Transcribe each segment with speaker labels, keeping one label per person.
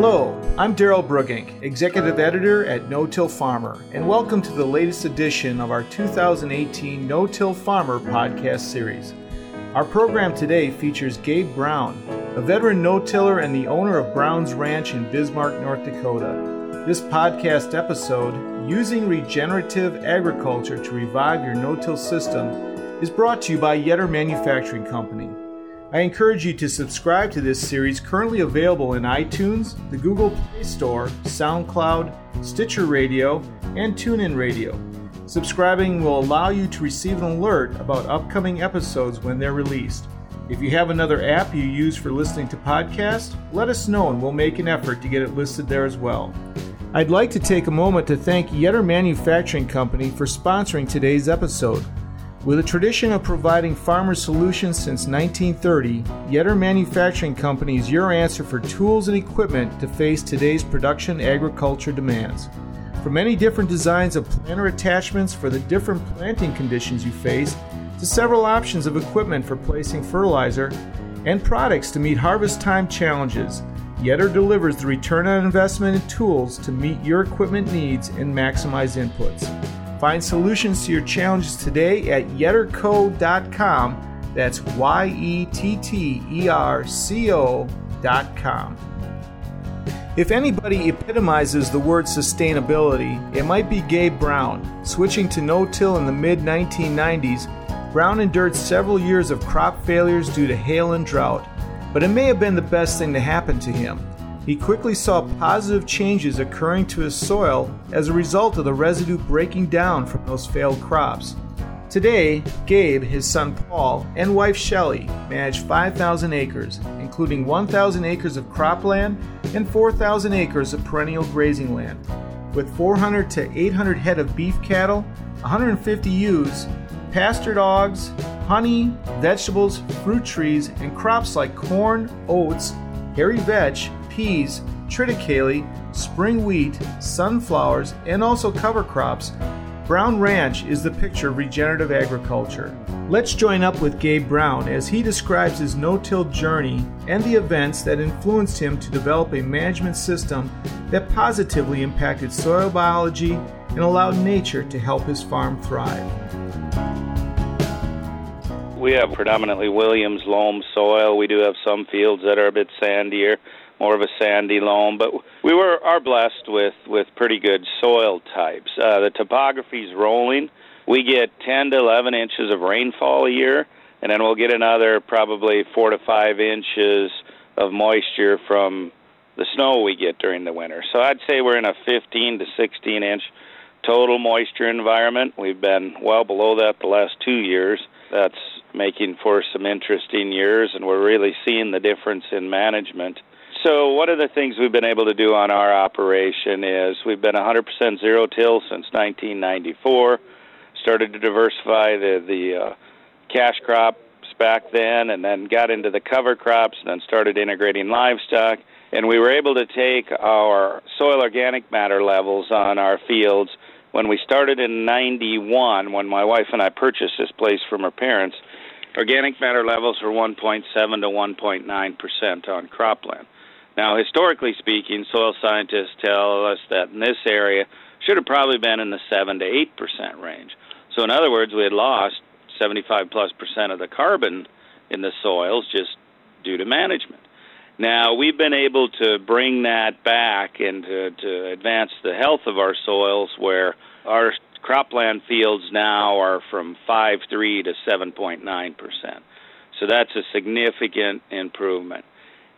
Speaker 1: Hello, I'm Daryl Brugink, Executive Editor at No Till Farmer, and welcome to the latest edition of our 2018 No Till Farmer podcast series. Our program today features Gabe Brown, a veteran no-tiller and the owner of Brown's Ranch in Bismarck, North Dakota. This podcast episode, Using Regenerative Agriculture to Revive Your No-Till System, is brought to you by Yetter Manufacturing Company. I encourage you to subscribe to this series currently available in iTunes, the Google Play Store, SoundCloud, Stitcher Radio, and TuneIn Radio. Subscribing will allow you to receive an alert about upcoming episodes when they're released. If you have another app you use for listening to podcasts, let us know and we'll make an effort to get it listed there as well. I'd like to take a moment to thank Yetter Manufacturing Company for sponsoring today's episode. With a tradition of providing farmer solutions since 1930, Yetter Manufacturing Company is your answer for tools and equipment to face today's production agriculture demands. From many different designs of planter attachments for the different planting conditions you face, to several options of equipment for placing fertilizer, and products to meet harvest time challenges, Yetter delivers the return on investment in tools to meet your equipment needs and maximize inputs. Find solutions to your challenges today at yetterco.com. That's Y E T T E R C O.com. If anybody epitomizes the word sustainability, it might be Gabe Brown. Switching to no till in the mid 1990s, Brown endured several years of crop failures due to hail and drought, but it may have been the best thing to happen to him he quickly saw positive changes occurring to his soil as a result of the residue breaking down from those failed crops. Today, Gabe, his son Paul, and wife Shelley manage 5,000 acres, including 1,000 acres of cropland and 4,000 acres of perennial grazing land. With 400 to 800 head of beef cattle, 150 ewes, pasture dogs, honey, vegetables, fruit trees, and crops like corn, oats, hairy vetch, peas, triticale, spring wheat, sunflowers, and also cover crops, Brown Ranch is the picture of regenerative agriculture. Let's join up with Gabe Brown as he describes his no till journey and the events that influenced him to develop a management system that positively impacted soil biology and allowed nature to help his farm thrive.
Speaker 2: We have predominantly Williams loam soil. We do have some fields that are a bit sandier more of a sandy loam, but we were are blessed with with pretty good soil types. Uh, the topography's rolling. We get 10 to 11 inches of rainfall a year, and then we'll get another probably four to five inches of moisture from the snow we get during the winter. So I'd say we're in a 15 to 16 inch total moisture environment. We've been well below that the last two years. That's making for some interesting years, and we're really seeing the difference in management so one of the things we've been able to do on our operation is we've been 100% zero till since 1994. Started to diversify the the uh, cash crops back then, and then got into the cover crops, and then started integrating livestock. And we were able to take our soil organic matter levels on our fields when we started in 91, when my wife and I purchased this place from her parents. Organic matter levels were 1.7 to 1.9 percent on cropland. Now, historically speaking, soil scientists tell us that in this area should have probably been in the 7 to 8 percent range. So, in other words, we had lost 75 plus percent of the carbon in the soils just due to management. Now, we've been able to bring that back and to, to advance the health of our soils where our cropland fields now are from 5.3 to 7.9 percent. So that's a significant improvement.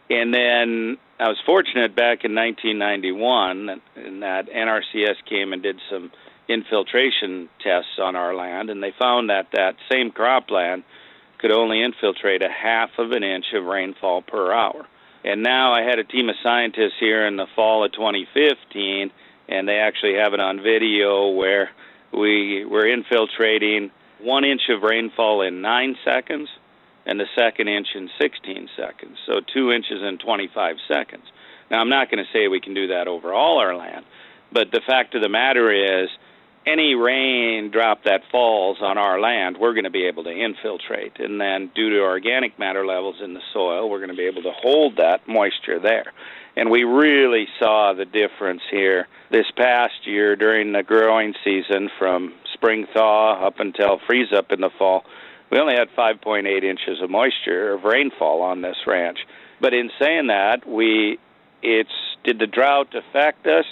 Speaker 2: And then I was fortunate back in 1991 in that NRCS came and did some infiltration tests on our land, and they found that that same cropland could only infiltrate a half of an inch of rainfall per hour. And now I had a team of scientists here in the fall of 2015, and they actually have it on video where we were infiltrating one inch of rainfall in nine seconds and the second inch in 16 seconds. So two inches in 25 seconds. Now, I'm not going to say we can do that over all our land, but the fact of the matter is, any rain drop that falls on our land, we're going to be able to infiltrate. And then, due to organic matter levels in the soil, we're going to be able to hold that moisture there. And we really saw the difference here this past year during the growing season from spring thaw up until freeze up in the fall. We only had 5.8 inches of moisture of rainfall on this ranch. But in saying that, we it's did the drought affect us?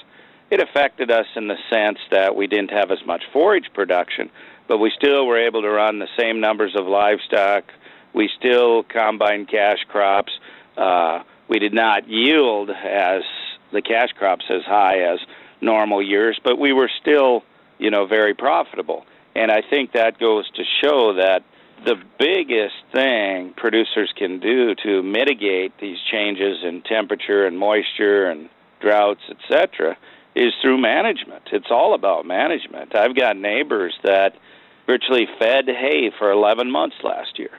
Speaker 2: It affected us in the sense that we didn't have as much forage production, but we still were able to run the same numbers of livestock. We still combined cash crops. Uh, we did not yield as the cash crops as high as normal years, but we were still, you know, very profitable. And I think that goes to show that the biggest thing producers can do to mitigate these changes in temperature and moisture and droughts, etc., is through management. It's all about management. I've got neighbors that virtually fed hay for 11 months last year.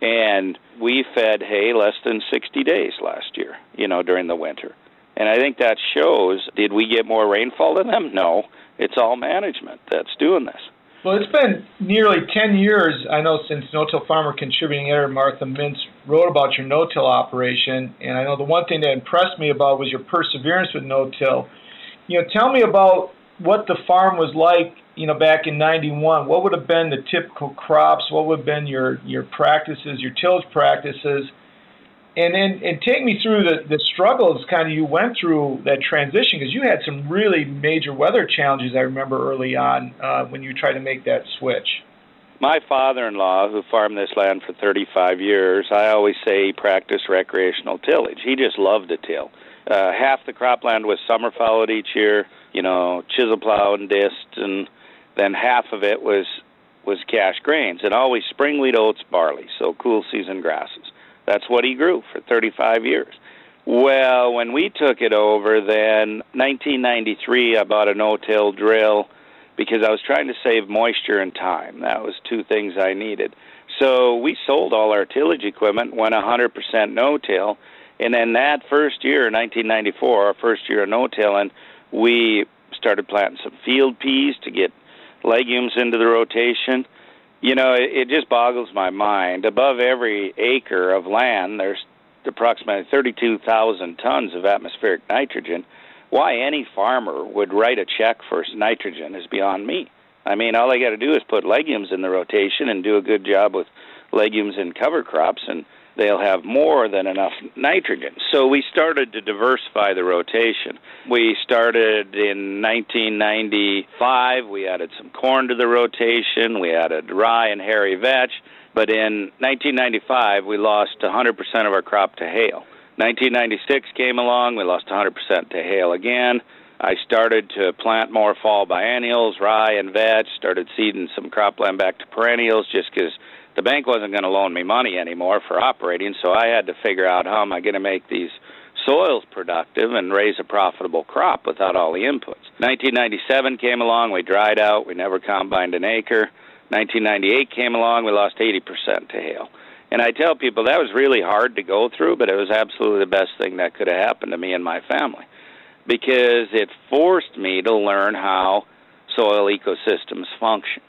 Speaker 2: And we fed hay less than 60 days last year, you know, during the winter. And I think that shows did we get more rainfall than them? No. It's all management that's doing this.
Speaker 1: Well, it's been nearly 10 years, I know, since No-Till Farmer contributing editor Martha Mintz wrote about your no-till operation. And I know the one thing that impressed me about was your perseverance with no-till. You know, tell me about what the farm was like, you know, back in 91. What would have been the typical crops? What would have been your, your practices, your tillage practices? And then and take me through the, the struggles kind of you went through that transition because you had some really major weather challenges I remember early on uh, when you tried to make that switch.
Speaker 2: My father-in-law, who farmed this land for 35 years, I always say he practiced recreational tillage. He just loved to till. Uh, half the cropland was summer fallowed each year, you know, chisel plow and disk, and then half of it was was cash grains, and always spring wheat, oats, barley, so cool season grasses. That's what he grew for 35 years. Well, when we took it over, then 1993, I bought a no-till drill because I was trying to save moisture and time. That was two things I needed. So we sold all our tillage equipment, went 100% no-till, and then that first year, 1994, our first year of no-tilling, we started planting some field peas to get legumes into the rotation. You know, it, it just boggles my mind. Above every acre of land, there's approximately 32,000 tons of atmospheric nitrogen. Why any farmer would write a check for nitrogen is beyond me. I mean, all they got to do is put legumes in the rotation and do a good job with legumes and cover crops, and they'll have more than enough nitrogen. So we started to diversify the rotation. We started in 1995, we added some corn to the rotation, we added rye and hairy vetch, but in 1995 we lost 100% of our crop to hail. 1996 came along, we lost 100% to hail again. I started to plant more fall biennials, rye and vetch, started seeding some cropland back to perennials just because the bank wasn't going to loan me money anymore for operating, so I had to figure out how am I going to make these soils productive and raise a profitable crop without all the inputs. 1997 came along, we dried out, we never combined an acre. 1998 came along, we lost 80% to hail. And I tell people that was really hard to go through, but it was absolutely the best thing that could have happened to me and my family because it forced me to learn how soil ecosystems function.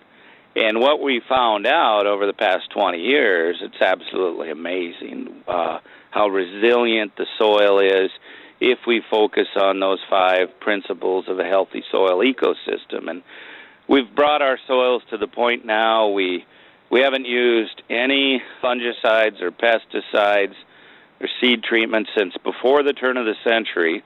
Speaker 2: And what we found out over the past 20 years, it's absolutely amazing uh, how resilient the soil is if we focus on those five principles of a healthy soil ecosystem. And we've brought our soils to the point now we we haven't used any fungicides or pesticides or seed treatment since before the turn of the century,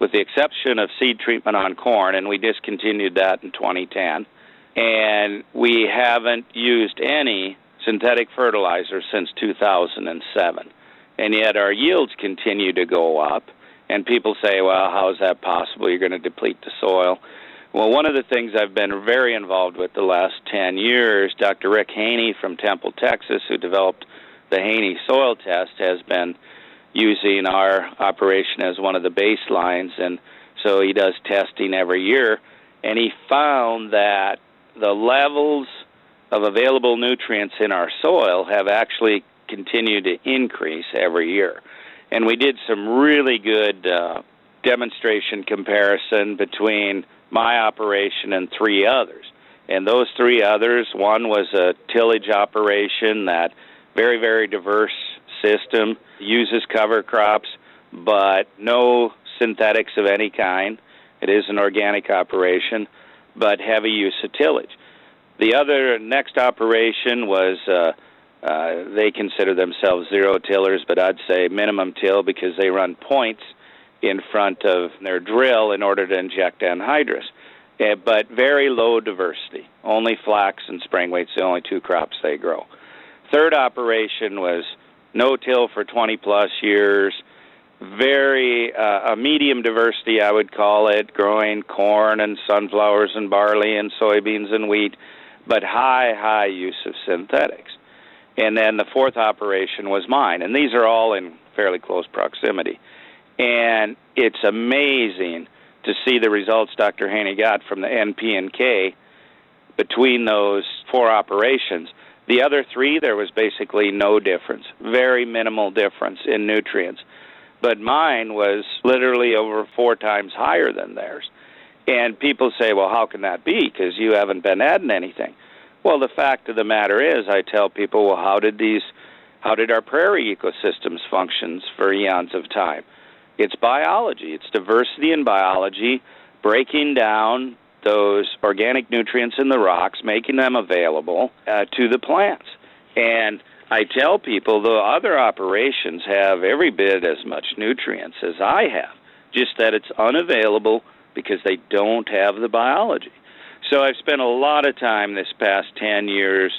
Speaker 2: with the exception of seed treatment on corn, and we discontinued that in 2010 and we haven't used any synthetic fertilizer since 2007. And yet our yields continue to go up. And people say, well, how is that possible? You're going to deplete the soil. Well, one of the things I've been very involved with the last 10 years, Dr. Rick Haney from Temple, Texas, who developed the Haney soil test, has been using our operation as one of the baselines. And so he does testing every year. And he found that the levels of available nutrients in our soil have actually continued to increase every year. And we did some really good uh, demonstration comparison between my operation, and three others. And those three others, one was a tillage operation that very, very diverse system, uses cover crops, but no synthetics of any kind. It is an organic operation, but heavy use of tillage. The other next operation was uh, uh, they consider themselves zero tillers, but I'd say minimum till because they run points in front of their drill in order to inject anhydrous. Uh, but very low diversity. Only flax and spring wheat's the only two crops they grow. Third operation was no till for 20 plus years. Very uh, a medium diversity, I would call it, growing corn and sunflowers and barley and soybeans and wheat, but high, high use of synthetics. And then the fourth operation was mine, and these are all in fairly close proximity. And it's amazing to see the results Dr. Haney got from the NP and K between those four operations. The other three, there was basically no difference, very minimal difference in nutrients. But mine was literally over four times higher than theirs. And people say, well, how can that be? Because you haven't been adding anything. Well, the fact of the matter is, I tell people, well, how did these, how did our prairie ecosystems function for eons of time? It's biology. It's diversity in biology, breaking down those organic nutrients in the rocks, making them available uh, to the plants. And I tell people the other operations have every bit as much nutrients as I have, just that it's unavailable because they don't have the biology. So I've spent a lot of time this past 10 years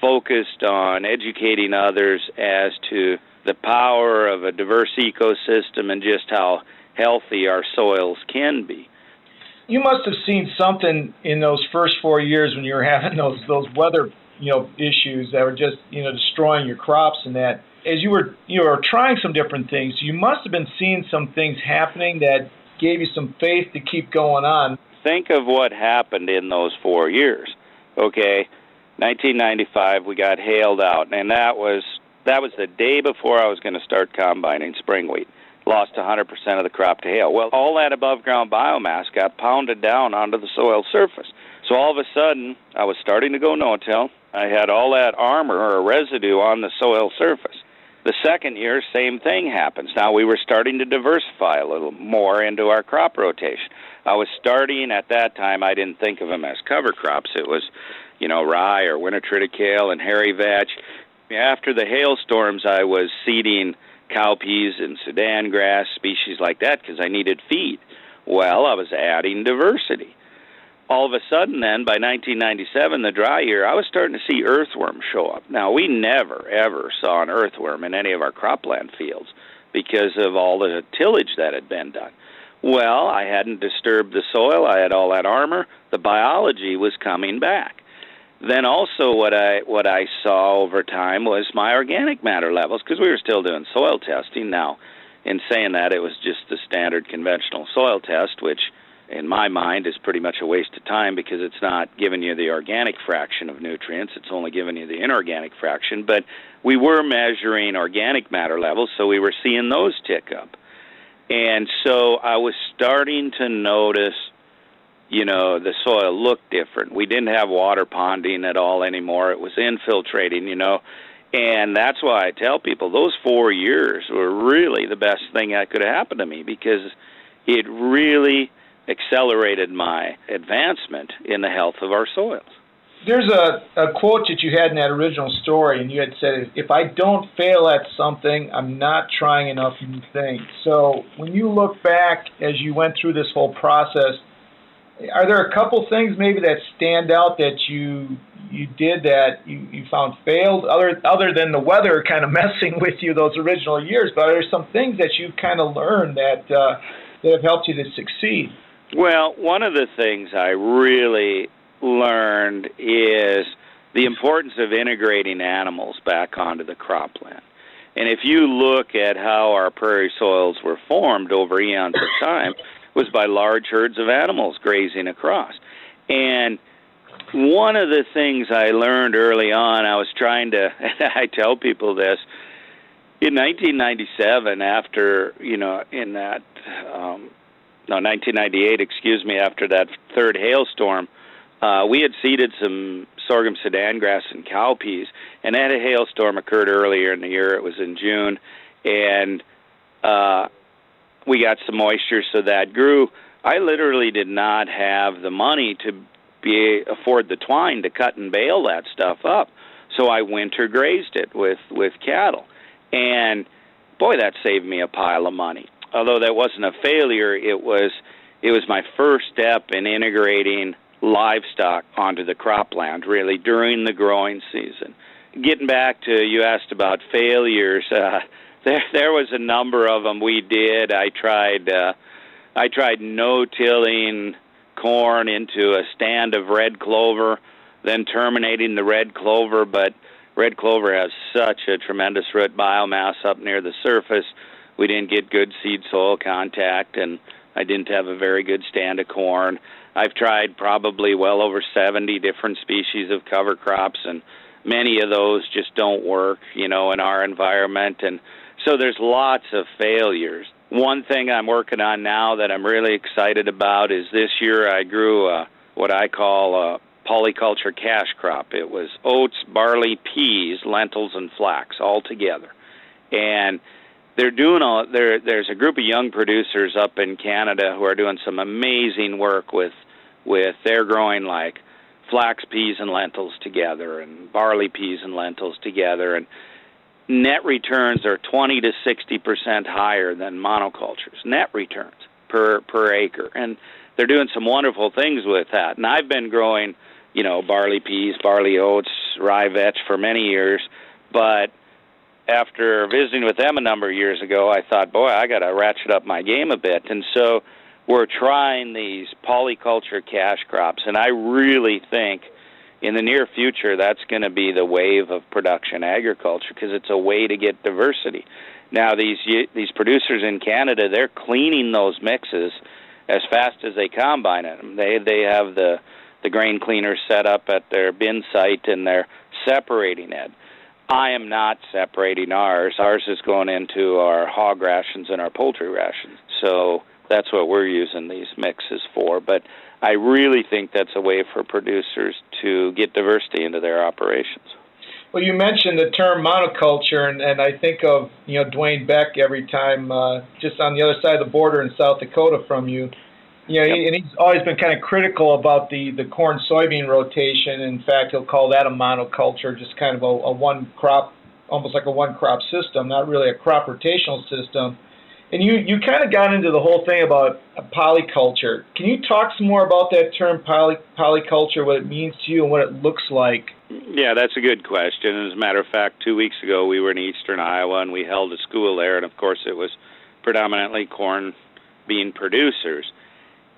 Speaker 2: focused on educating others as to the power of a diverse ecosystem and just how healthy our soils can be.
Speaker 1: You must have seen something in those first four years when you were having those those weather you know issues that were just you know destroying your crops and that. As you were you were trying some different things, you must have been seeing some things happening that gave you some faith to keep going on.
Speaker 2: Think of what happened in those four years. Okay, 1995 we got hailed out, and that was that was the day before I was going to start combining spring wheat. Lost 100% of the crop to hail. Well, all that above ground biomass got pounded down onto the soil surface. So all of a sudden, I was starting to go no-till. I had all that armor or residue on the soil surface. The second year, same thing happens. Now we were starting to diversify a little more into our crop rotation. I was starting at that time. I didn't think of them as cover crops. It was, you know, rye or winter triticale and hairy vetch. After the hailstorms, I was seeding cowpeas and Sudan grass, species like that, because I needed feed. Well, I was adding diversity. All of a sudden, then, by 1997, the dry year, I was starting to see earthworms show up. Now, we never, ever saw an earthworm in any of our cropland fields because of all the tillage that had been done. Well, I hadn't disturbed the soil, I had all that armor, the biology was coming back. Then also what I what I saw over time was my organic matter levels because we were still doing soil testing. Now, in saying that, it was just the standard conventional soil test, which in my mind is pretty much a waste of time because it's not giving you the organic fraction of nutrients. It's only giving you the inorganic fraction. But we were measuring organic matter levels, so we were seeing those tick up. And so I was starting to notice you know, the soil looked different. We didn't have water ponding at all anymore. It was infiltrating, you know. And that's why I tell people those four years were really the best thing that could have happened to me because it really accelerated my advancement in the health of our soils.
Speaker 1: There's a, a quote that you had in that original story, and you had said, If I don't fail at something, I'm not trying enough new things. So when you look back as you went through this whole process, are there a couple things maybe that stand out that you you did that you, you found failed other other than the weather kind of messing with you those original years but are there some things that you kind of learned that uh, that have helped you to succeed
Speaker 2: well one of the things i really learned is the importance of integrating animals back onto the cropland and if you look at how our prairie soils were formed over eons of time was by large herds of animals grazing across. And one of the things I learned early on, I was trying to, I tell people this, in 1997, after, you know, in that um, no 1998, excuse me, after that third hailstorm, uh, we had seeded some sorghum sudan grass and cowpeas, and that hailstorm occurred earlier in the year. It was in June, and uh, we got some moisture, so that grew. I literally did not have the money to be afford the twine to cut and bale that stuff up, so I winter grazed it with with cattle, and boy, that saved me a pile of money. Although that wasn't a failure, it was it was my first step in integrating livestock onto the cropland really during the growing season. Getting back to you asked about failures, uh, there there was a number of them we did. I tried uh, I tried no-tilling corn into a stand of red clover, then terminating the red clover, but red clover has such a tremendous root biomass up near the surface. We didn't get good seed soil contact and I didn't have a very good stand of corn. I've tried probably well over 70 different species of cover crops, and many of those just don't work, you know, in our environment. And so there's lots of failures. One thing I'm working on now that I'm really excited about is this year I grew a, what I call a polyculture cash crop. It was oats, barley, peas, lentils, and flax all together. And they're doing all there there's a group of young producers up in Canada who are doing some amazing work with with they're growing like flax peas and lentils together and barley peas and lentils together and net returns are 20 to 60 percent higher than monocultures net returns per per acre. And they're doing some wonderful things with that. And I've been growing you know barley peas barley oats rye vetch for many years but after visiting with them a number of years ago, I thought, boy, I got to ratchet up my game a bit. And so we're trying these polyculture cash crops, and I really think in the near future that's going to be the wave of production agriculture because it's a way to get diversity. Now these these producers in Canada, they're cleaning those mixes as fast as they combine them. They they have the the grain cleaners set up at their bin site and they're separating it. I am not separating ours. Ours is going into our hog rations and our poultry rations. So that's what we're using these mixes for. But I really think that's a way for producers to get diversity into their operations.
Speaker 1: Well, you mentioned the term monoculture, and, and I think of you know Dwayne Beck every time, uh, just on the other side of the border in South Dakota from you. You know, yep. and he's always been kind of critical about the, the corn soybean rotation. In fact, he'll call that a monoculture, just kind of a, a one crop, almost like a one crop system, not really a crop rotational system. And you, you kind of got into the whole thing about polyculture. Can you talk some more about that term poly, polyculture, what it means to you, and what it looks like?
Speaker 2: Yeah, that's a good question. As a matter of fact, two weeks ago we were in eastern Iowa and we held a school there, and of course it was predominantly corn bean producers.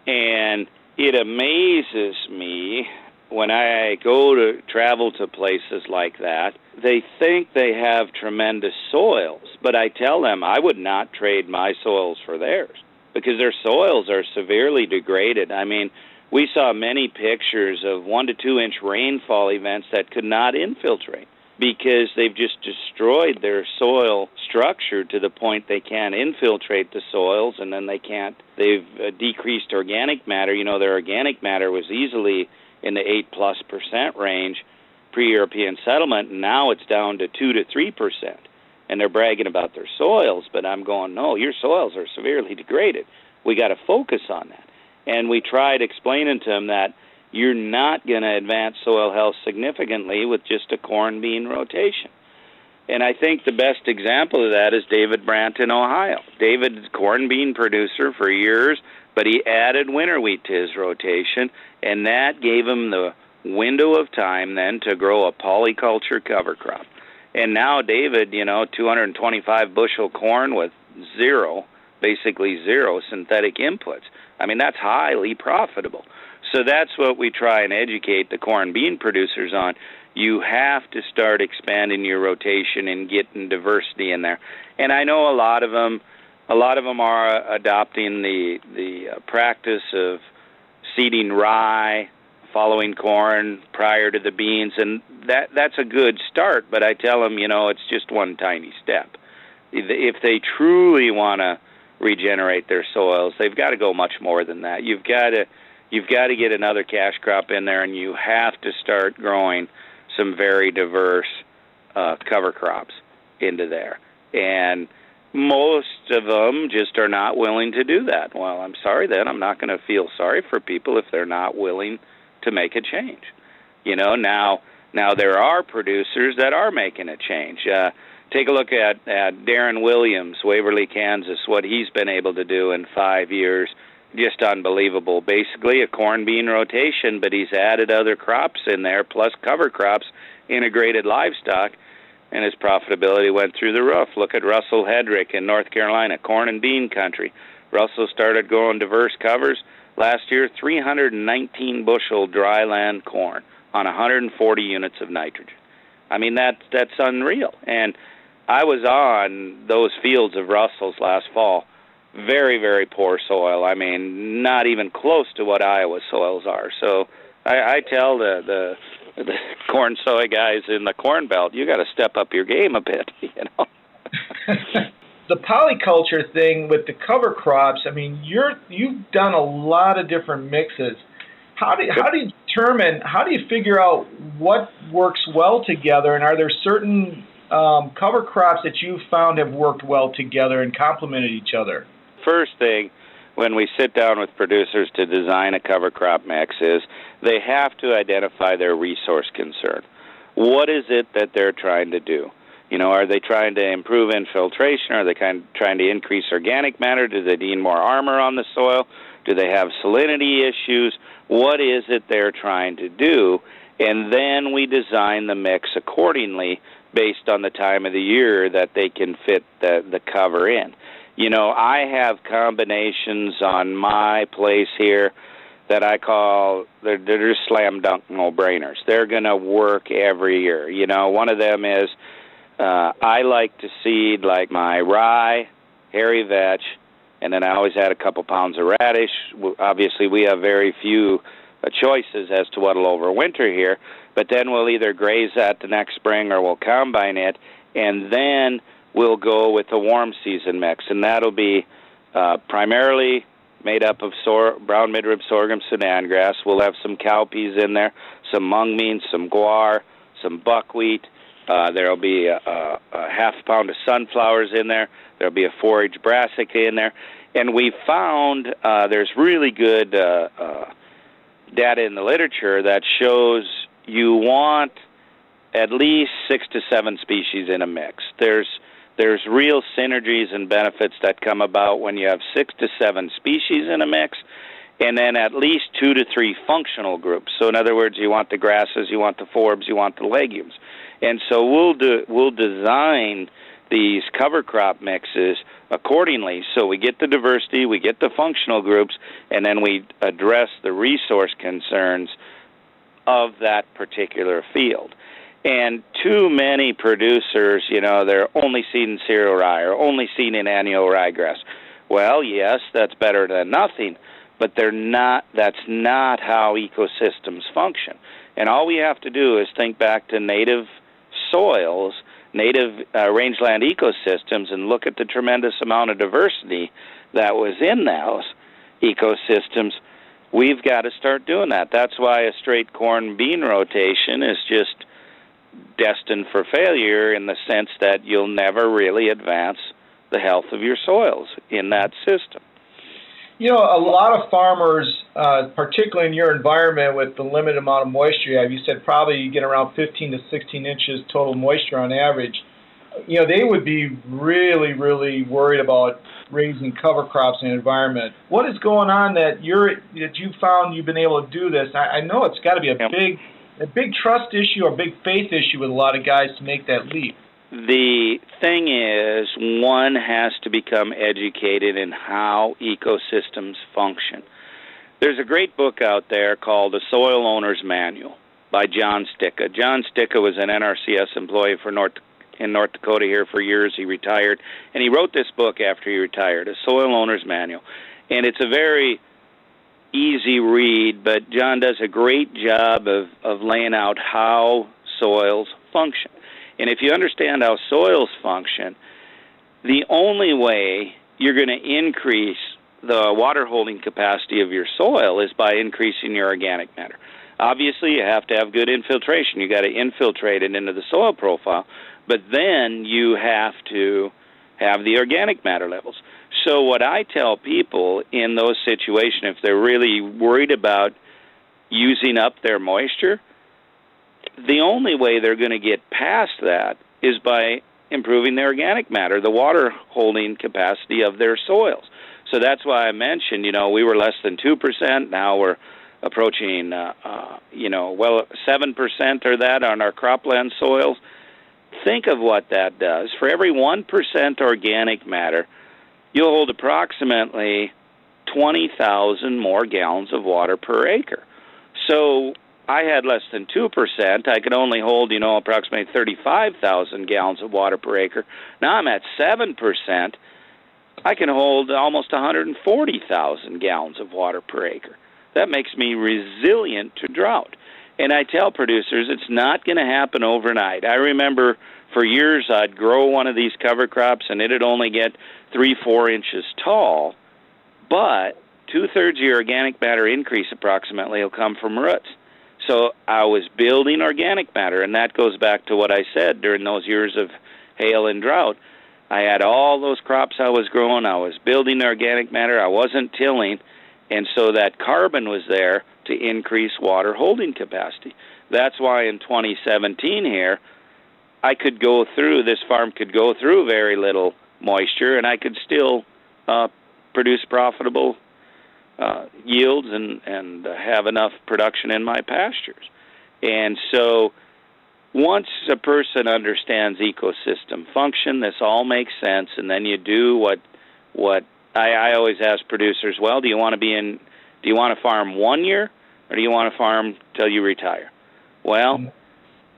Speaker 2: And it amazes me when I go to travel to places like that. They think they have tremendous soils, but I tell them I would not trade my soils for theirs because their soils are severely degraded. I mean, we saw many pictures of one to two inch rainfall events that could not infiltrate because they've just destroyed their soil structure to the point they can't infiltrate the soils and then they can't they've uh, decreased organic matter. You know their organic matter was easily in the 8 plus percent range pre-european settlement and now it's down to 2 to 3 percent. And they're bragging about their soils but i'm going no your soils are severely degraded. We got to focus on that. And we tried explaining to them that you're not going to advance soil health significantly with just a corn bean rotation. And I think the best example of that is David Brandt in Ohio. David's corn bean producer for years, but he added winter wheat to his rotation, and that gave him the window of time then to grow a polyculture cover crop. And now David, you know, 225 bushel corn with zero, basically zero synthetic inputs. I mean, that's highly profitable. So that's what we try and educate the corn bean producers on. You have to start expanding your rotation and getting diversity in there. And I know a lot of them, a lot of them are adopting the the uh, practice of seeding rye, following corn prior to the beans, and that that's a good start. But I tell them, you know, it's just one tiny step. If they truly want to regenerate their soils. They've got to go much more than that. You've got to you've got to get another cash crop in there, and you have to start growing some very diverse uh, cover crops into there. And most of them just are not willing to do that. Well, I'm sorry then. I'm not going to feel sorry for people if they're not willing to make a change. You know, now now there are producers that are making a change. Uh, take a look at, at Darren Williams, Waverly, Kansas, what he's been able to do in five years. Just unbelievable. Basically, a corn bean rotation, but he's added other crops in there, plus cover crops, integrated livestock, and his profitability went through the roof. Look at Russell Hedrick in North Carolina, corn and bean country. Russell started growing diverse covers last year, 319 bushel dryland corn on 140 units of nitrogen. I mean that that's unreal. And I was on those fields of Russell's last fall. Very, very poor soil. I mean, not even close to what Iowa soils are. So I, I tell the the the corn soy guys in the corn belt, you got to step up your game a bit. You know.
Speaker 1: the polyculture thing with the cover crops. I mean, you're you've done a lot of different mixes. How do how do you determine? How do you figure out what works well together? And are there certain um, cover crops that you've found have worked well together and complemented each other?
Speaker 2: First thing, when we sit down with producers to design a cover crop mix, is they have to identify their resource concern. What is it that they're trying to do? You know, are they trying to improve infiltration? Are they kind of trying to increase organic matter? Do they need more armor on the soil? Do they have salinity issues? What is it they're trying to do? And then we design the mix accordingly based on the time of the year that they can fit the, the cover in. You know, I have combinations on my place here that I call they're, they're just slam dunk no brainers. They're going to work every year. You know, one of them is uh, I like to seed like my rye, hairy vetch, and then I always add a couple pounds of radish. Obviously, we have very few uh, choices as to what'll overwinter here, but then we'll either graze that the next spring or we'll combine it, and then we'll go with a warm season mix, and that'll be uh, primarily made up of sor- brown midrib sorghum, Sudan grass. We'll have some cowpeas in there, some mung beans, some guar, some buckwheat. Uh, there'll be a, a, half pound of sunflowers in there. There'll be a forage brassica in there, and we found uh, there's really good uh, uh, data in the literature that shows you want at least six to seven species in a mix. There's there's real synergies and benefits that come about when you have six to seven species in a mix, and then at least two to three functional groups. So in other words, you want the grasses, you want the forbs, you want the legumes, and so we'll do we'll design these cover crop mixes accordingly. So we get the diversity, we get the functional groups, and then we address the resource concerns of that particular field. And too many producers, you know, they're only seeding cereal rye or only seeding annual ryegrass. Well, yes, that's better than nothing, but they're not. That's not how ecosystems function. And all we have to do is think back to native soils, native uh, rangeland ecosystems, and look at the tremendous amount of diversity that was in those ecosystems we've got to start doing that. That's why a straight corn bean rotation is just destined for failure in the sense that you'll never really advance the health of your soils in that system.
Speaker 1: You know, a lot of farmers, uh, particularly in your environment with the limited amount of moisture you have, you said probably you get around 15 to 16 inches total moisture on average. You know, they would be really, really worried about raising cover crops in an environment. What is going on that you're that you found you've been able to do this? I, I know it's got to be a yep. big a big trust issue or big faith issue with a lot of guys to make that leap.
Speaker 2: The thing is, one has to become educated in how ecosystems function. There's a great book out there called The Soil Owner's Manual by Jon Stika. Jon Stika was an NRCS employee for North in North Dakota here for years. He retired, and he wrote this book after he retired, a soil owner's manual, and it's a very easy read. But Jon does a great job of of laying out how soils function, and if you understand how soils function, the only way you're going to increase the water holding capacity of your soil is by increasing your organic matter. Obviously, you have to have good infiltration. You got to infiltrate it into the soil profile, but then you have to have the organic matter levels. So, what I tell people in those situations, if they're really worried about using up their moisture, the only way they're going to get past that is by improving the organic matter, the water holding capacity of their soils. So that's why I mentioned, you know, we were less than 2%. Now we're approaching, uh, uh, you know, well, 7% or that on our cropland soils. Think of what that does. For every 1% organic matter, you'll hold approximately 20,000 more gallons of water per acre. So I had less than 2%. I could only hold, you know, approximately 35,000 gallons of water per acre. Now I'm at 7%. I can hold almost 140,000 gallons of water per acre. That makes me resilient to drought. And I tell producers it's not going to happen overnight. I remember for years I'd grow one of these cover crops and it'd only get three, four inches tall, but two thirds of your organic matter increase approximately will come from roots. So I was building organic matter, and that goes back to what I said during those years of hail and drought. I had all those crops I was growing. I was building organic matter. I wasn't tilling, and so that carbon was there to increase water holding capacity. That's why in 2017 here, I could go through this farm could go through very little moisture, and I could still uh, produce profitable uh, yields and and have enough production in my pastures. And so, once a person understands ecosystem function, this all makes sense. And then you do what what I, I always ask producers: Well, do you want to be in? Do you want to farm one year, or do you want to farm till you retire? Well. Mm-hmm.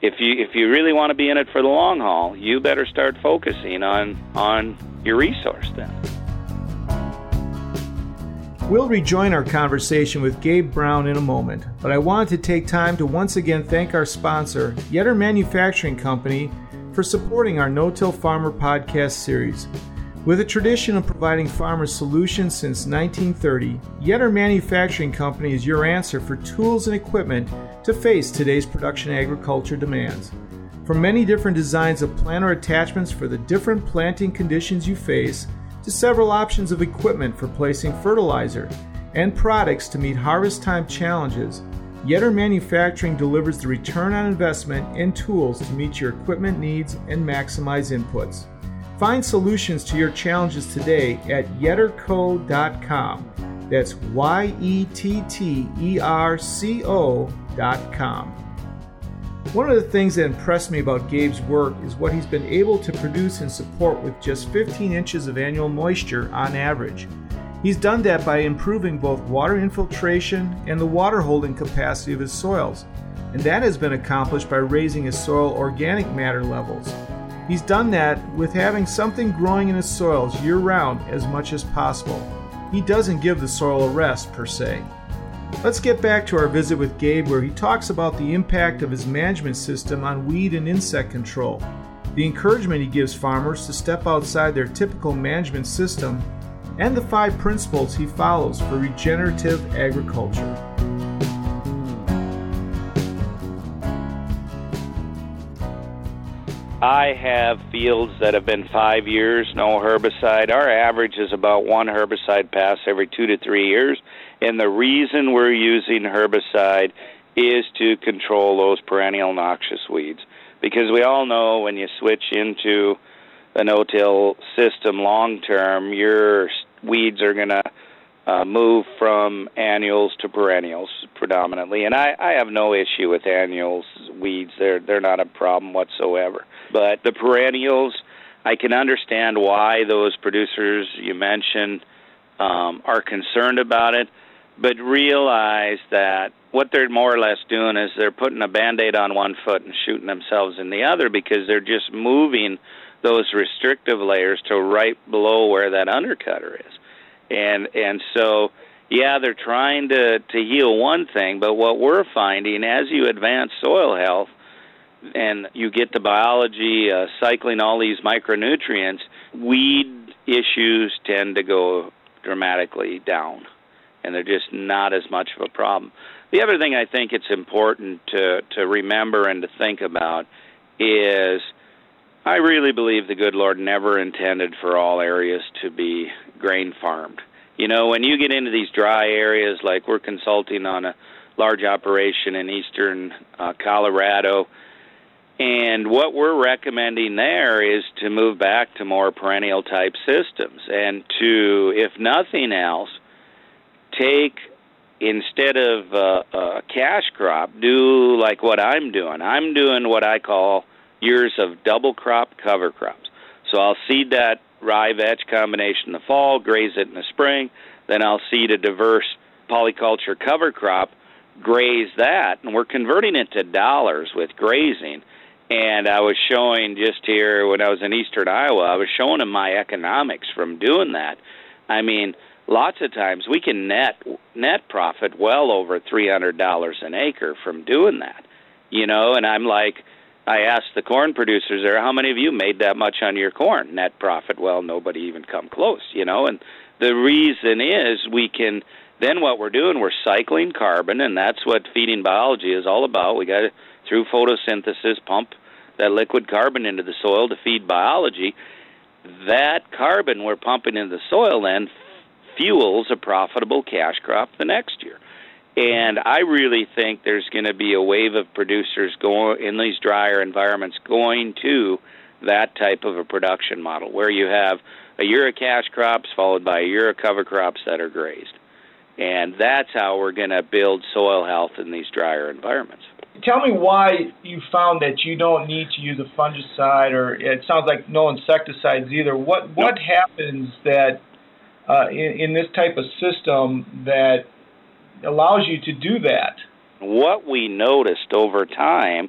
Speaker 2: If you if you really want to be in it for the long haul, you better start focusing on on your resource then.
Speaker 1: We'll rejoin our conversation with Gabe Brown in a moment, but I wanted to take time to once again thank our sponsor, Yetter Manufacturing Company, for supporting our No Till Farmer podcast series. With a tradition of providing farmers solutions since 1930, Yetter Manufacturing Company is your answer for tools and equipment to face today's production agriculture demands. From many different designs of planter attachments for the different planting conditions you face, to several options of equipment for placing fertilizer and products to meet harvest time challenges, Yetter Manufacturing delivers the return on investment and tools to meet your equipment needs and maximize inputs. Find solutions to your challenges today at yetterco.com. That's Y E T T E R C O.com. One of the things that impressed me about Gabe's work is what he's been able to produce and support with just 15 inches of annual moisture on average. He's done that by improving both water infiltration and the water holding capacity of his soils, and that has been accomplished by raising his soil organic matter levels. He's done that with having something growing in his soils year round as much as possible. He doesn't give the soil a rest per se. Let's get back to our visit with Gabe, where he talks about the impact of his management system on weed and insect control, the encouragement he gives farmers to step outside their typical management system, and the five principles he follows for regenerative agriculture.
Speaker 2: I have fields that have been five years, no herbicide. Our average is about one herbicide pass every two to three years. And the reason we're using herbicide is to control those perennial noxious weeds. Because we all know when you switch into a no-till system long term, your weeds are going to uh, move from annuals to perennials predominantly. And I, I have no issue with annuals weeds; they're they're not a problem whatsoever. But the perennials, I can understand why those producers you mentioned um, are concerned about it but realize that what they're more or less doing is they're putting a band-aid on one foot and shooting themselves in the other because they're just moving those restrictive layers to right below where that undercutter is and and so yeah they're trying to to heal one thing but what we're finding as you advance soil health and you get to biology uh, cycling all these micronutrients weed issues tend to go dramatically down, and they're just not as much of a problem. The other thing I think it's important to to remember and to think about is I really believe the good Lord never intended for all areas to be grain farmed. You know, when you get into these dry areas, like we're consulting on a large operation in eastern uh, Colorado, and what we're recommending there is to move back to more perennial type systems and to, if nothing else, take instead of uh, a cash crop, do like what I'm doing. I'm doing what I call years of double crop cover crops. So I'll seed that rye vetch combination in the fall, graze it in the spring, then I'll seed a diverse polyculture cover crop, graze that, and we're converting it to dollars with grazing and I was showing just here when I was in eastern Iowa, I was showing them my economics from doing that. I mean, lots of times we can net net profit well over three hundred dollars an acre from doing that. You know, and I'm like I asked the corn producers there, how many of you made that much on your corn net profit? Well, nobody even come close, you know, and the reason is we can then what we're doing, we're cycling carbon and that's what feeding biology is all about. We got to through photosynthesis pump that liquid carbon into the soil to feed biology, that carbon we're pumping into the soil then fuels a profitable cash crop the next year. And I really think there's going to be a wave of producers going in these drier environments going to that type of a production model where you have a year of cash crops followed by a year of cover crops that are grazed. And that's how we're going to build soil health in these drier environments
Speaker 1: tell me why you found that you don't need to use a fungicide, or it sounds like no insecticides either. What what happens that uh, in, in this type of system that allows you to do that?
Speaker 2: What we noticed over time,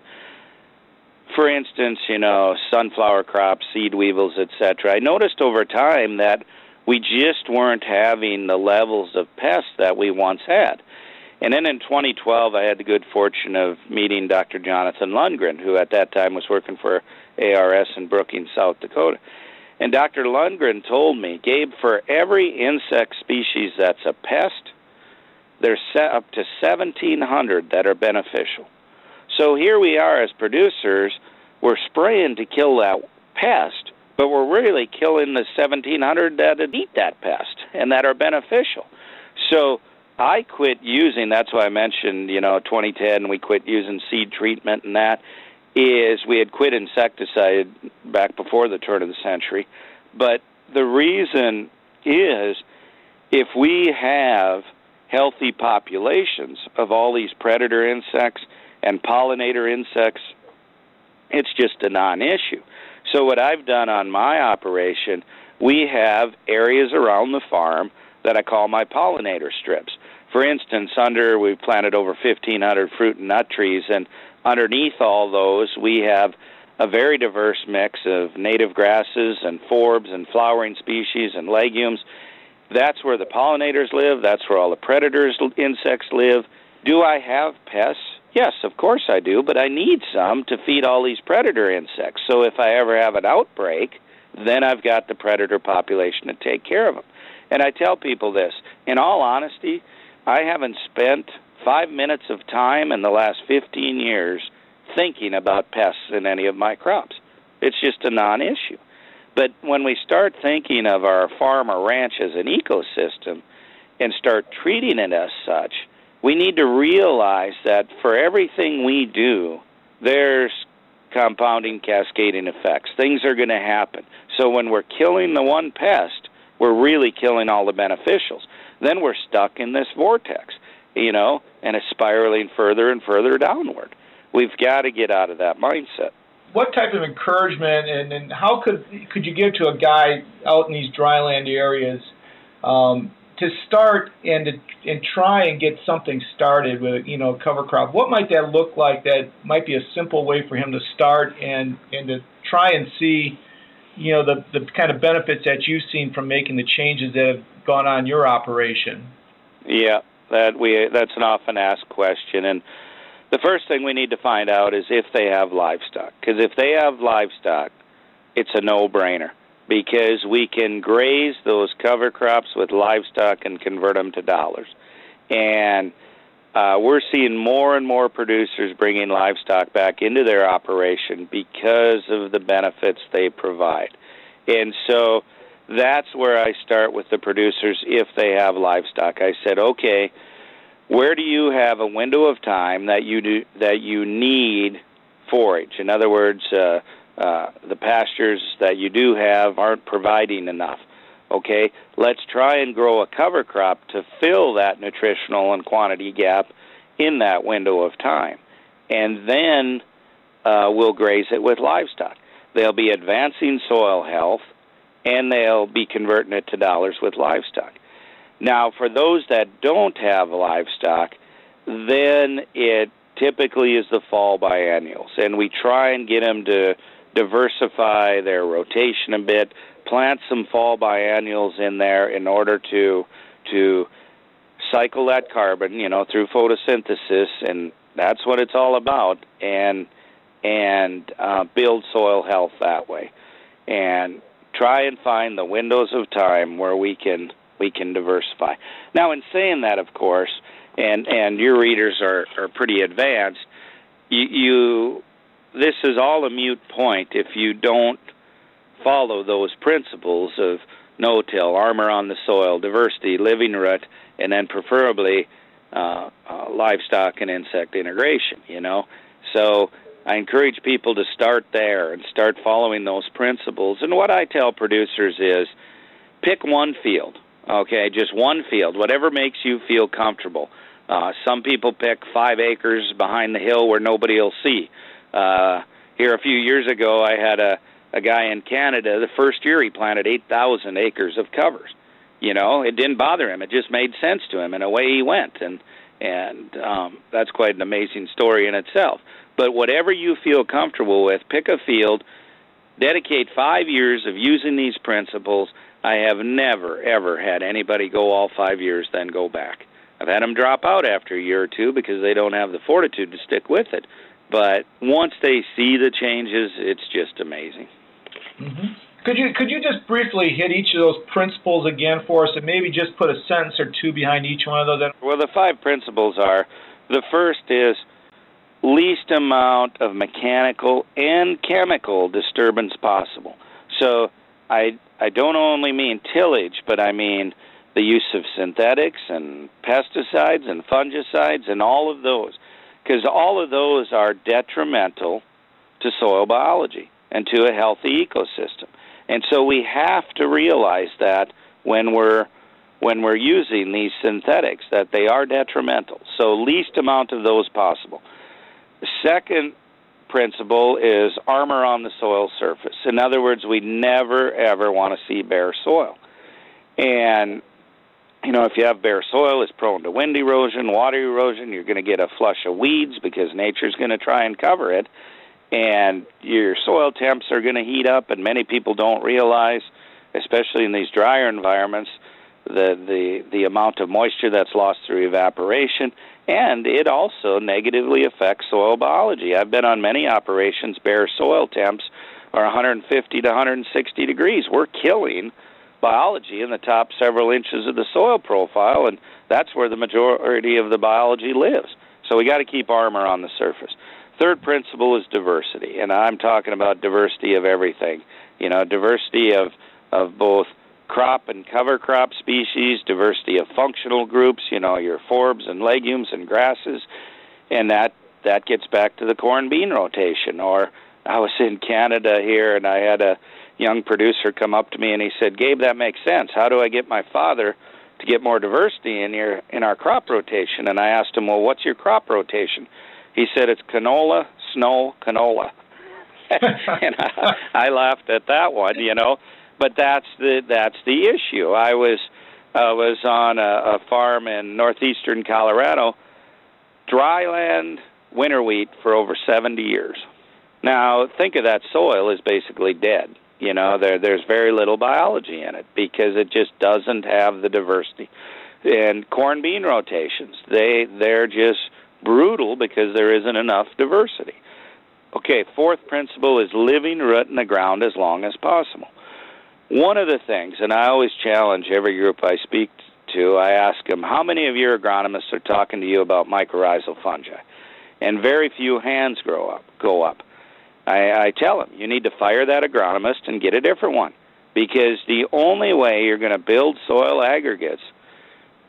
Speaker 2: for instance, you know, sunflower crops, seed weevils, etc. I noticed over time that we just weren't having the levels of pests that we once had. And then in 2012, I had the good fortune of meeting Dr. Jonathan Lundgren, who at that time was working for ARS in Brookings, South Dakota. And Dr. Lundgren told me, Gabe, for every insect species that's a pest, there's up to 1,700 that are beneficial. So here we are as producers, we're spraying to kill that pest, but we're really killing the 1,700 that eat that pest and that are beneficial. So I quit using. That's why I mentioned, you know, 2010 we quit using seed treatment and that is we had quit insecticide back before the turn of the century. But the reason is if we have healthy populations of all these predator insects and pollinator insects, it's just a non issue. So, what I've done on my operation, we have areas around the farm that I call my pollinator strips. For instance, under we've planted over 1,500 fruit and nut trees, and underneath all those we have a very diverse mix of native grasses and forbs and flowering species and legumes. That's where the pollinators live. That's where all the predators, insects live. Do I have pests? Yes, of course I do, but I need some to feed all these predator insects. So if I ever have an outbreak, then I've got the predator population to take care of them. And I tell people this in all honesty, I haven't spent five minutes of time in the last 15 years thinking about pests in any of my crops. It's just a non issue. But when we start thinking of our farm or ranch as an ecosystem and start treating it as such, we need to realize that for everything we do, there's compounding, cascading effects. Things are going to happen. So when we're killing the one pest, we're really killing all the beneficials. Then we're stuck in this vortex, you know, and it's spiraling further and further downward. We've got to get out of that mindset.
Speaker 1: What type of encouragement and, and how could could you give to a guy out in these dryland areas um, to start and to and try and get something started with you know cover crop? What might that look like? That might be a simple way for him to start and and to try and see you know the the kind of benefits that you've seen from making the changes that have gone on your operation.
Speaker 2: Yeah, that we that's an often asked question, and the first thing we need to find out is if they have livestock. Because if they have livestock, it's a no-brainer. because we can graze those cover crops with livestock and convert them to dollars. And uh, we're seeing more and more producers bringing livestock back into their operation because of the benefits they provide. And so that's where I start with the producers if they have livestock. I said, okay, where do you have a window of time that you do that you need forage? In other words, uh, uh, the pastures that you do have aren't providing enough. Okay, let's try and grow a cover crop to fill that nutritional and quantity gap in that window of time, and then uh, we'll graze it with livestock. They'll be advancing soil health, and they'll be converting it to dollars with livestock. Now, for those that don't have livestock, then it typically is the fall biennials, and we try and get them to diversify their rotation a bit, plant some fall biennials in there in order to to cycle that carbon, you know, through photosynthesis, and that's what it's all about, and and uh, build soil health that way, and try and find the windows of time where we can we can diversify. Now, in saying that, of course, and and your readers are are pretty advanced, you, you this is all a mute point if you don't follow those principles of no-till, armor on the soil, diversity, living root, and then preferably uh, uh, livestock and insect integration. You know, so I encourage people to start there and start following those principles. And what I tell producers is, pick one field Okay, just one field, whatever makes you feel comfortable. Uh, some people pick five acres behind the hill where nobody will see. Uh, here a few years ago, I had a a guy in Canada. The first year he planted eight thousand acres of covers. You know, it didn't bother him. It just made sense to him, and away he went. And and um, that's quite an amazing story in itself. But whatever you feel comfortable with, pick a field, dedicate five years of using these principles I have never, ever had anybody go all five years, then go back. I've had them drop out after a year or two because they don't have the fortitude to stick with it. But once they see the changes, it's just amazing.
Speaker 1: Mm-hmm. Could you could you just briefly hit each of those principles again for us, and maybe just put a sentence or two behind each one of those?
Speaker 2: Well, the five principles are: the first is least amount of mechanical and chemical disturbance possible. So I I don't only mean tillage, but I mean the use of synthetics and pesticides and fungicides and all of those, because all of those are detrimental to soil biology and to a healthy ecosystem. And so we have to realize that when we're when we're using these synthetics that they are detrimental. So least amount of those possible. The second principle is armor on the soil surface. In other words, we never ever want to see bare soil. And you know, if you have bare soil, it's prone to wind erosion, water erosion. You're going to get a flush of weeds because nature's going to try and cover it, and your soil temps are going to heat up. And many people don't realize, especially in these drier environments, the the the amount of moisture that's lost through evaporation and it also negatively affects soil biology. I've been on many operations bare soil temps are 150 to 160 degrees. We're killing biology in the top several inches of the soil profile, and that's where the majority of the biology lives. So we got to keep armor on the surface. Third principle is diversity, and I'm talking about diversity of everything. You know, diversity of of both crop and cover crop species, diversity of functional groups, you know, your forbs and legumes and grasses, and that that gets back to the corn bean rotation. Or I was in Canada here and I had a young producer come up to me and he said, "Gabe, that makes sense. How do I get my father to get more diversity in your in our crop rotation?" And I asked him, "Well, what's your crop rotation?" He said, "It's canola, snow, canola." and I, I laughed at that one, you know but that's the that's the issue. I was uh, was on a, a farm in northeastern Colorado, dry land winter wheat for over 70 years. Now think of that soil as basically dead. You know, there there's very little biology in it because it just doesn't have the diversity. And corn bean rotations, they they're just brutal because there isn't enough diversity. Okay, fourth principle is living root in the ground as long as possible. One of the things, and I always challenge every group I speak to, I ask them, how many of your agronomists are talking to you about mycorrhizal fungi? And very few hands grow up, go up. I, I tell them, you need to fire that agronomist and get a different one. Because the only way you're going to build soil aggregates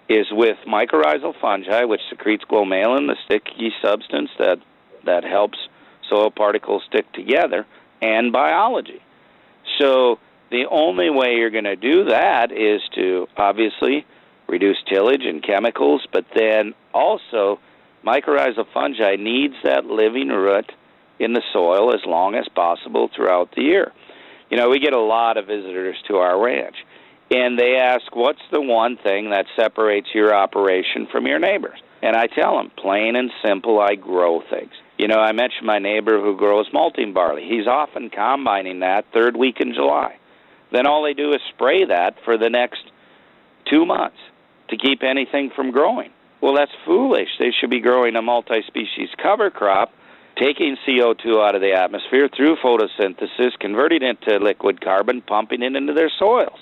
Speaker 2: is with mycorrhizal fungi, which secretes glomalin, the sticky substance that, that helps soil particles stick together, and biology. So the only way you're going to do that is to obviously reduce tillage and chemicals, but then also mycorrhizal fungi needs that living root in the soil as long as possible throughout the year. You know, we get a lot of visitors to our ranch, and they ask, What's the one thing that separates your operation from your neighbors? And I tell them, plain and simple, I grow things. You know, I mentioned my neighbor who grows malting barley. He's often combining that third week in July. Then all they do is spray that for the next two months to keep anything from growing. Well, that's foolish. They should be growing a multi species cover crop taking CO2 out of the atmosphere through photosynthesis, converting it to liquid carbon, pumping it into their soils.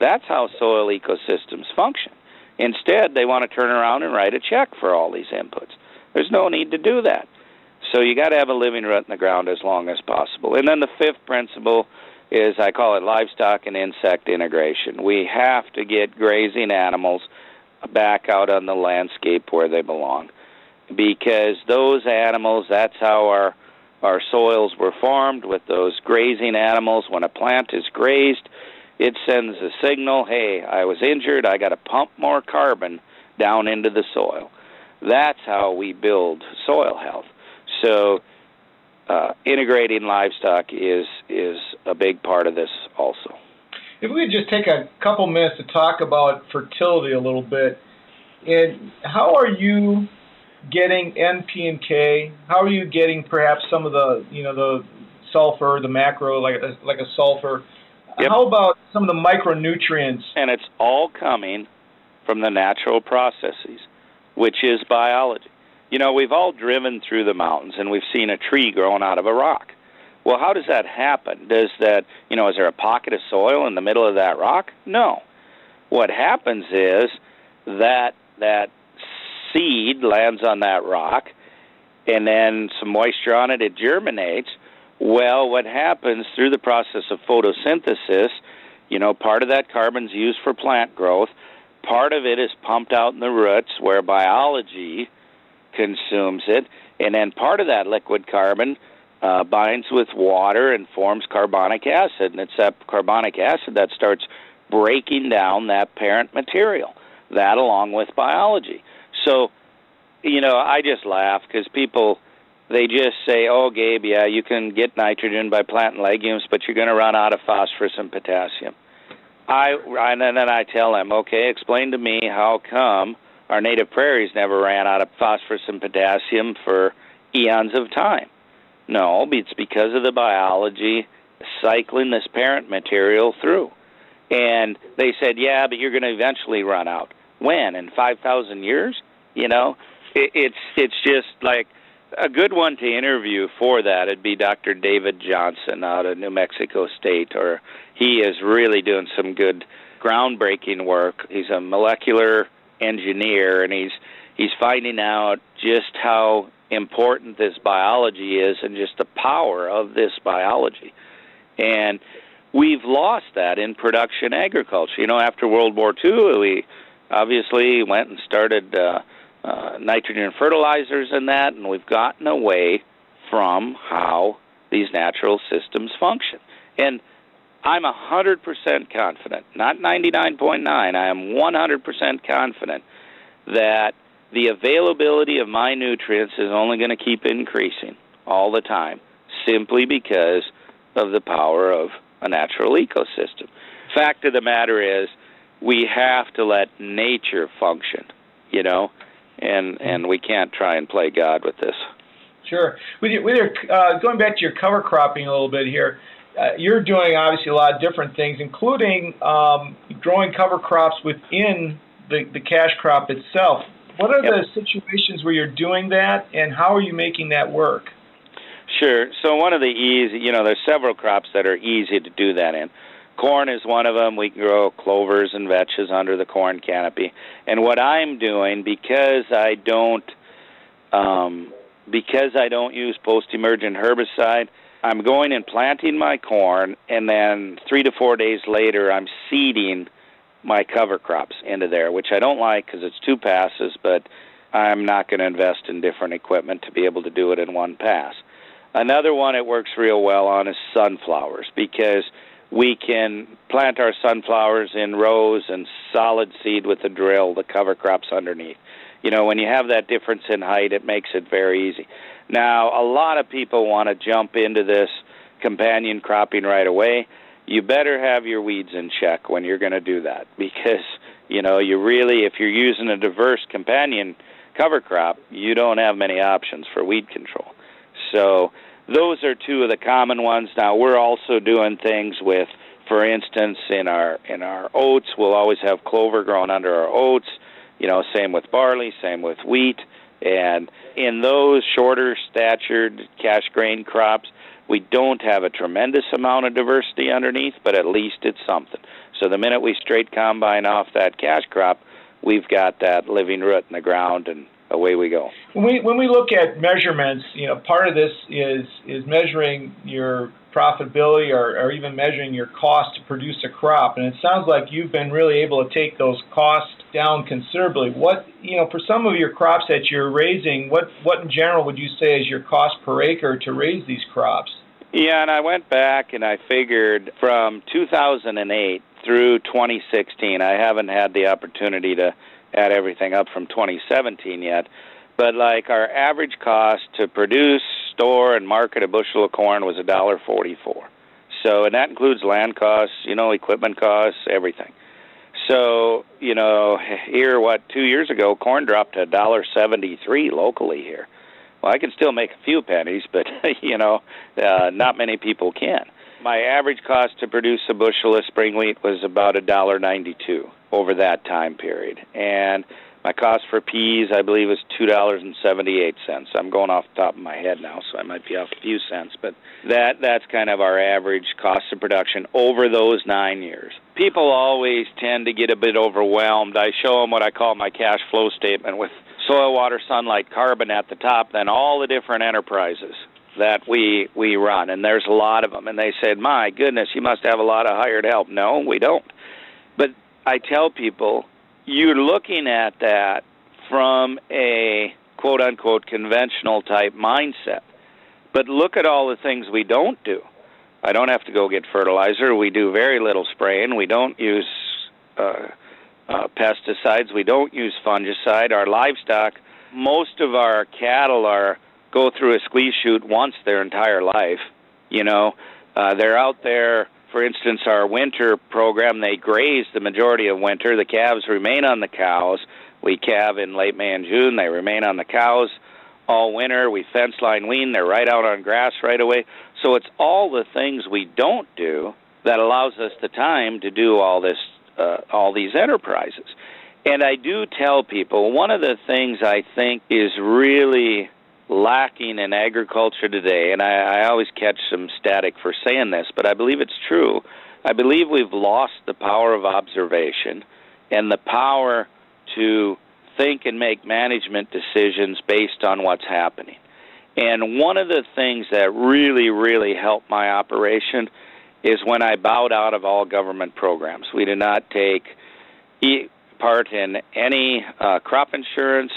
Speaker 2: That's how soil ecosystems function. Instead, they want to turn around and write a check for all these inputs. There's no need to do that. So you got to have a living root in the ground as long as possible. And then the fifth principle is I call it livestock and insect integration. We have to get grazing animals back out on the landscape where they belong because those animals, that's how our our soils were formed with those grazing animals. When a plant is grazed, it sends a signal, hey, I was injured, I got to pump more carbon down into the soil. That's how we build soil health. So uh, integrating livestock is is a big part of this also.
Speaker 1: If we could just take a couple minutes to talk about fertility a little bit, and how are you getting N, P, and K? How are you getting perhaps some of the you know the sulfur, the macro like a, like a sulfur? Yep. How about some of the micronutrients?
Speaker 2: And it's all coming from the natural processes, which is biology. You know, we've all driven through the mountains and we've seen a tree growing out of a rock. Well, how does that happen? Does that, you know, is there a pocket of soil in the middle of that rock? No. What happens is that that seed lands on that rock, and then some moisture on it, it germinates. Well, what happens through the process of photosynthesis, you know, part of that carbon's used for plant growth, part of it is pumped out in the roots where biology consumes it, and then part of that liquid carbon uh, binds with water and forms carbonic acid, and it's that carbonic acid that starts breaking down that parent material. That along with biology. So, you know, I just laugh because people they just say, "Oh, Gabe, yeah, you can get nitrogen by planting legumes, but you're going to run out of phosphorus and potassium." I and then I tell them, "Okay, explain to me how come our native prairies never ran out of phosphorus and potassium for eons of time." No, it's because of the biology cycling this parent material through. And they said, "Yeah, but you're going to eventually run out." When? In 5,000 years? You know, it, it's it's just like a good one to interview for that. It'd be Dr. David Johnson out of New Mexico State, or he is really doing some good groundbreaking work. He's a molecular engineer, and he's he's finding out just how important this biology is, and just the power of this biology. And we've lost that in production agriculture. You know, after World War II, we obviously went and started. Uh, uh, nitrogen fertilizers and that, and we've gotten away from how these natural systems function. And I'm 100% confident, not 99.9, I am 100% confident that the availability of my nutrients is only going to keep increasing all the time simply because of the power of a natural ecosystem. Fact of the matter is, we have to let nature function, you know and and we can't try and play God with this.
Speaker 1: Sure. With your, with your uh, going back to your cover cropping a little bit here, uh, you're doing obviously a lot of different things, including um, growing cover crops within the, the cash crop itself. What are yep. the situations where you're doing that, and how are you making that work?
Speaker 2: Sure. So one of the easy, you know, there's several crops that are easy to do that in. corn is one of them. We can grow clovers and vetches under the corn canopy. And what I'm doing because I don't um, because I don't use post-emergent herbicide, I'm going and planting my corn, and then three to four days later, I'm seeding my cover crops into there, which I don't like because it's two passes, but I'm not going to invest in different equipment to be able to do it in one pass. Another one it works real well on is sunflowers because we can plant our sunflowers in rows and solid seed with a drill the cover crops underneath. You know, when you have that difference in height, it makes it very easy. Now, a lot of people want to jump into this companion cropping right away. You better have your weeds in check when you're going to do that because, you know, you really, if you're using a diverse companion cover crop, you don't have many options for weed control. So, those are two of the common ones. Now we're also doing things with, for instance, in our in our oats, we'll always have clover growing under our oats. You know, same with barley, same with wheat, and in those shorter statured cash grain crops, we don't have a tremendous amount of diversity underneath, but at least it's something. So the minute we straight combine off that cash crop, we've got that living root in the ground and away we go.
Speaker 1: When we when we look at measurements, you know, part of this is is measuring your profitability or, or even measuring your cost to produce a crop. And it sounds like you've been really able to take those costs down considerably. What you know, for some of your crops that you're raising, what what in general would you say is your cost per acre to raise these crops?
Speaker 2: Yeah, and I went back and I figured from 2008 through 2016, I haven't had the opportunity to add everything up from 2017 yet. But like our average cost to produce, store, and market a bushel of corn was a dollar forty-four. So, and that includes land costs, you know, equipment costs, everything. So, you know, here, what two years ago, corn dropped to a dollar seventy-three locally here. Well, I can still make a few pennies, but you know, uh, not many people can. My average cost to produce a bushel of spring wheat was about a dollar ninety-two over that time period. And my cost for peas, I believe, was two dollars and seventy-eight cents. I'm going off the top of my head now, so I might be off a few cents, but that that's kind of our average cost of production over those nine years. People always tend to get a bit overwhelmed. I show them what I call my cash flow statement with soil, water, sunlight, carbon at the top, then all the different enterprises that we we run, and there's a lot of them. And they said, "My goodness, you must have a lot of hired help." No, we don't. But I tell people you're looking at that from a quote unquote conventional type mindset. But look at all the things we don't do. I don't have to go get fertilizer. We do very little spraying. We don't use uh, uh, pesticides. We don't use fungicide. Our livestock, most of our cattle are go through a squeeze chute once their entire life. You know, uh, they're out there for instance, our winter program, they graze the majority of winter. The calves remain on the cows. We calve in late May and June. They remain on the cows all winter. We fence line wean. They're right out on grass right away. So it's all the things we don't do that allows us the time to do all this, uh, all these enterprises. And I do tell people one of the things I think is really lacking in agriculture today, and I, I always catch some static for saying this, but I believe it's true. I believe we've lost the power of observation and the power to think and make management decisions based on what's happening. And one of the things that really, really helped my operation is when I bowed out of all government programs. We did not take part in any uh, crop insurance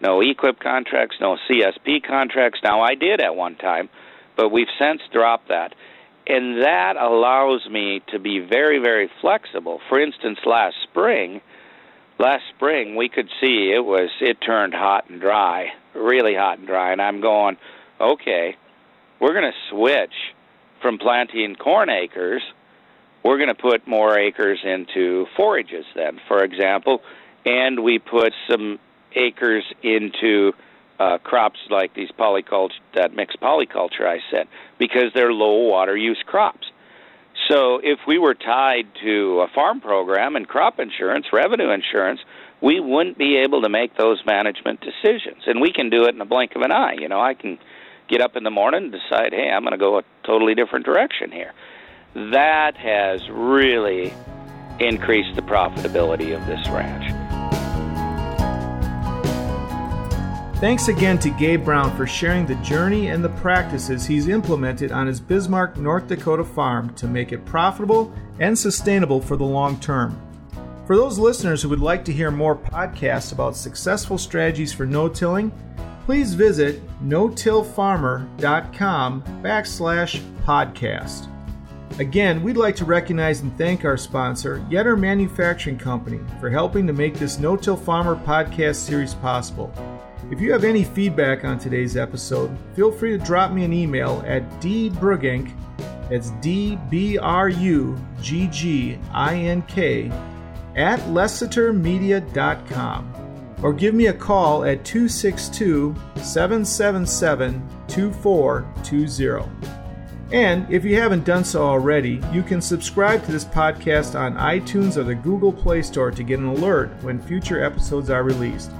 Speaker 2: no EQIP contracts, no CSP contracts. Now, I did at one time, but we've since dropped that. And that allows me to be very, very flexible. For instance, last spring, last spring we could see it was it turned hot and dry, really hot and dry, and I'm going, okay, we're going to switch from planting corn acres. We're going to put more acres into forages then, for example, and we put some acres into uh, crops like these polyculture, that mixed polyculture I said, because they're low water use crops. So if we were tied to a farm program and crop insurance, revenue insurance, we wouldn't be able to make those management decisions. And we can do it in a blink of an eye. You know, I can get up in the morning and decide, hey, I'm going to go a totally different direction here. that has really increased the profitability of this ranch.
Speaker 1: Thanks again to Gabe Brown for sharing the journey and the practices he's implemented on his Bismarck, North Dakota farm to make it profitable and sustainable for the long term. For those listeners who would like to hear more podcasts about successful strategies for no-tilling, please visit notillfarmer.com backslash podcast. Again, we'd like to recognize and thank our sponsor, Yetter Manufacturing Company, for helping to make this No Till Farmer podcast series possible. If you have any feedback on today's episode, feel free to drop me an email at dbruggink, that's D-B-R-U-G-G-I-N-K, at lessitermedia.com, or give me a call at 262 777 2420. And if you haven't done so already, you can subscribe to this podcast on iTunes or the Google Play Store to get an alert when future episodes are released.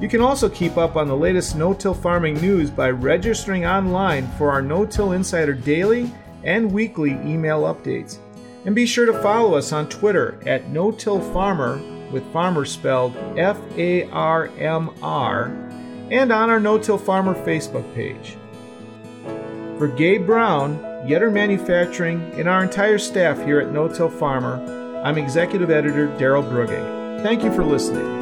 Speaker 1: You can also keep up on the latest no till farming news by registering online for our No Till Insider daily and weekly email updates. And be sure to follow us on Twitter at No Till Farmer, with farmer spelled F A R M R, and on our No Till Farmer Facebook page. For Gabe Brown, Yetter Manufacturing, and our entire staff here at No Till Farmer, I'm Executive Editor Daryl Bruggink. Thank you for listening.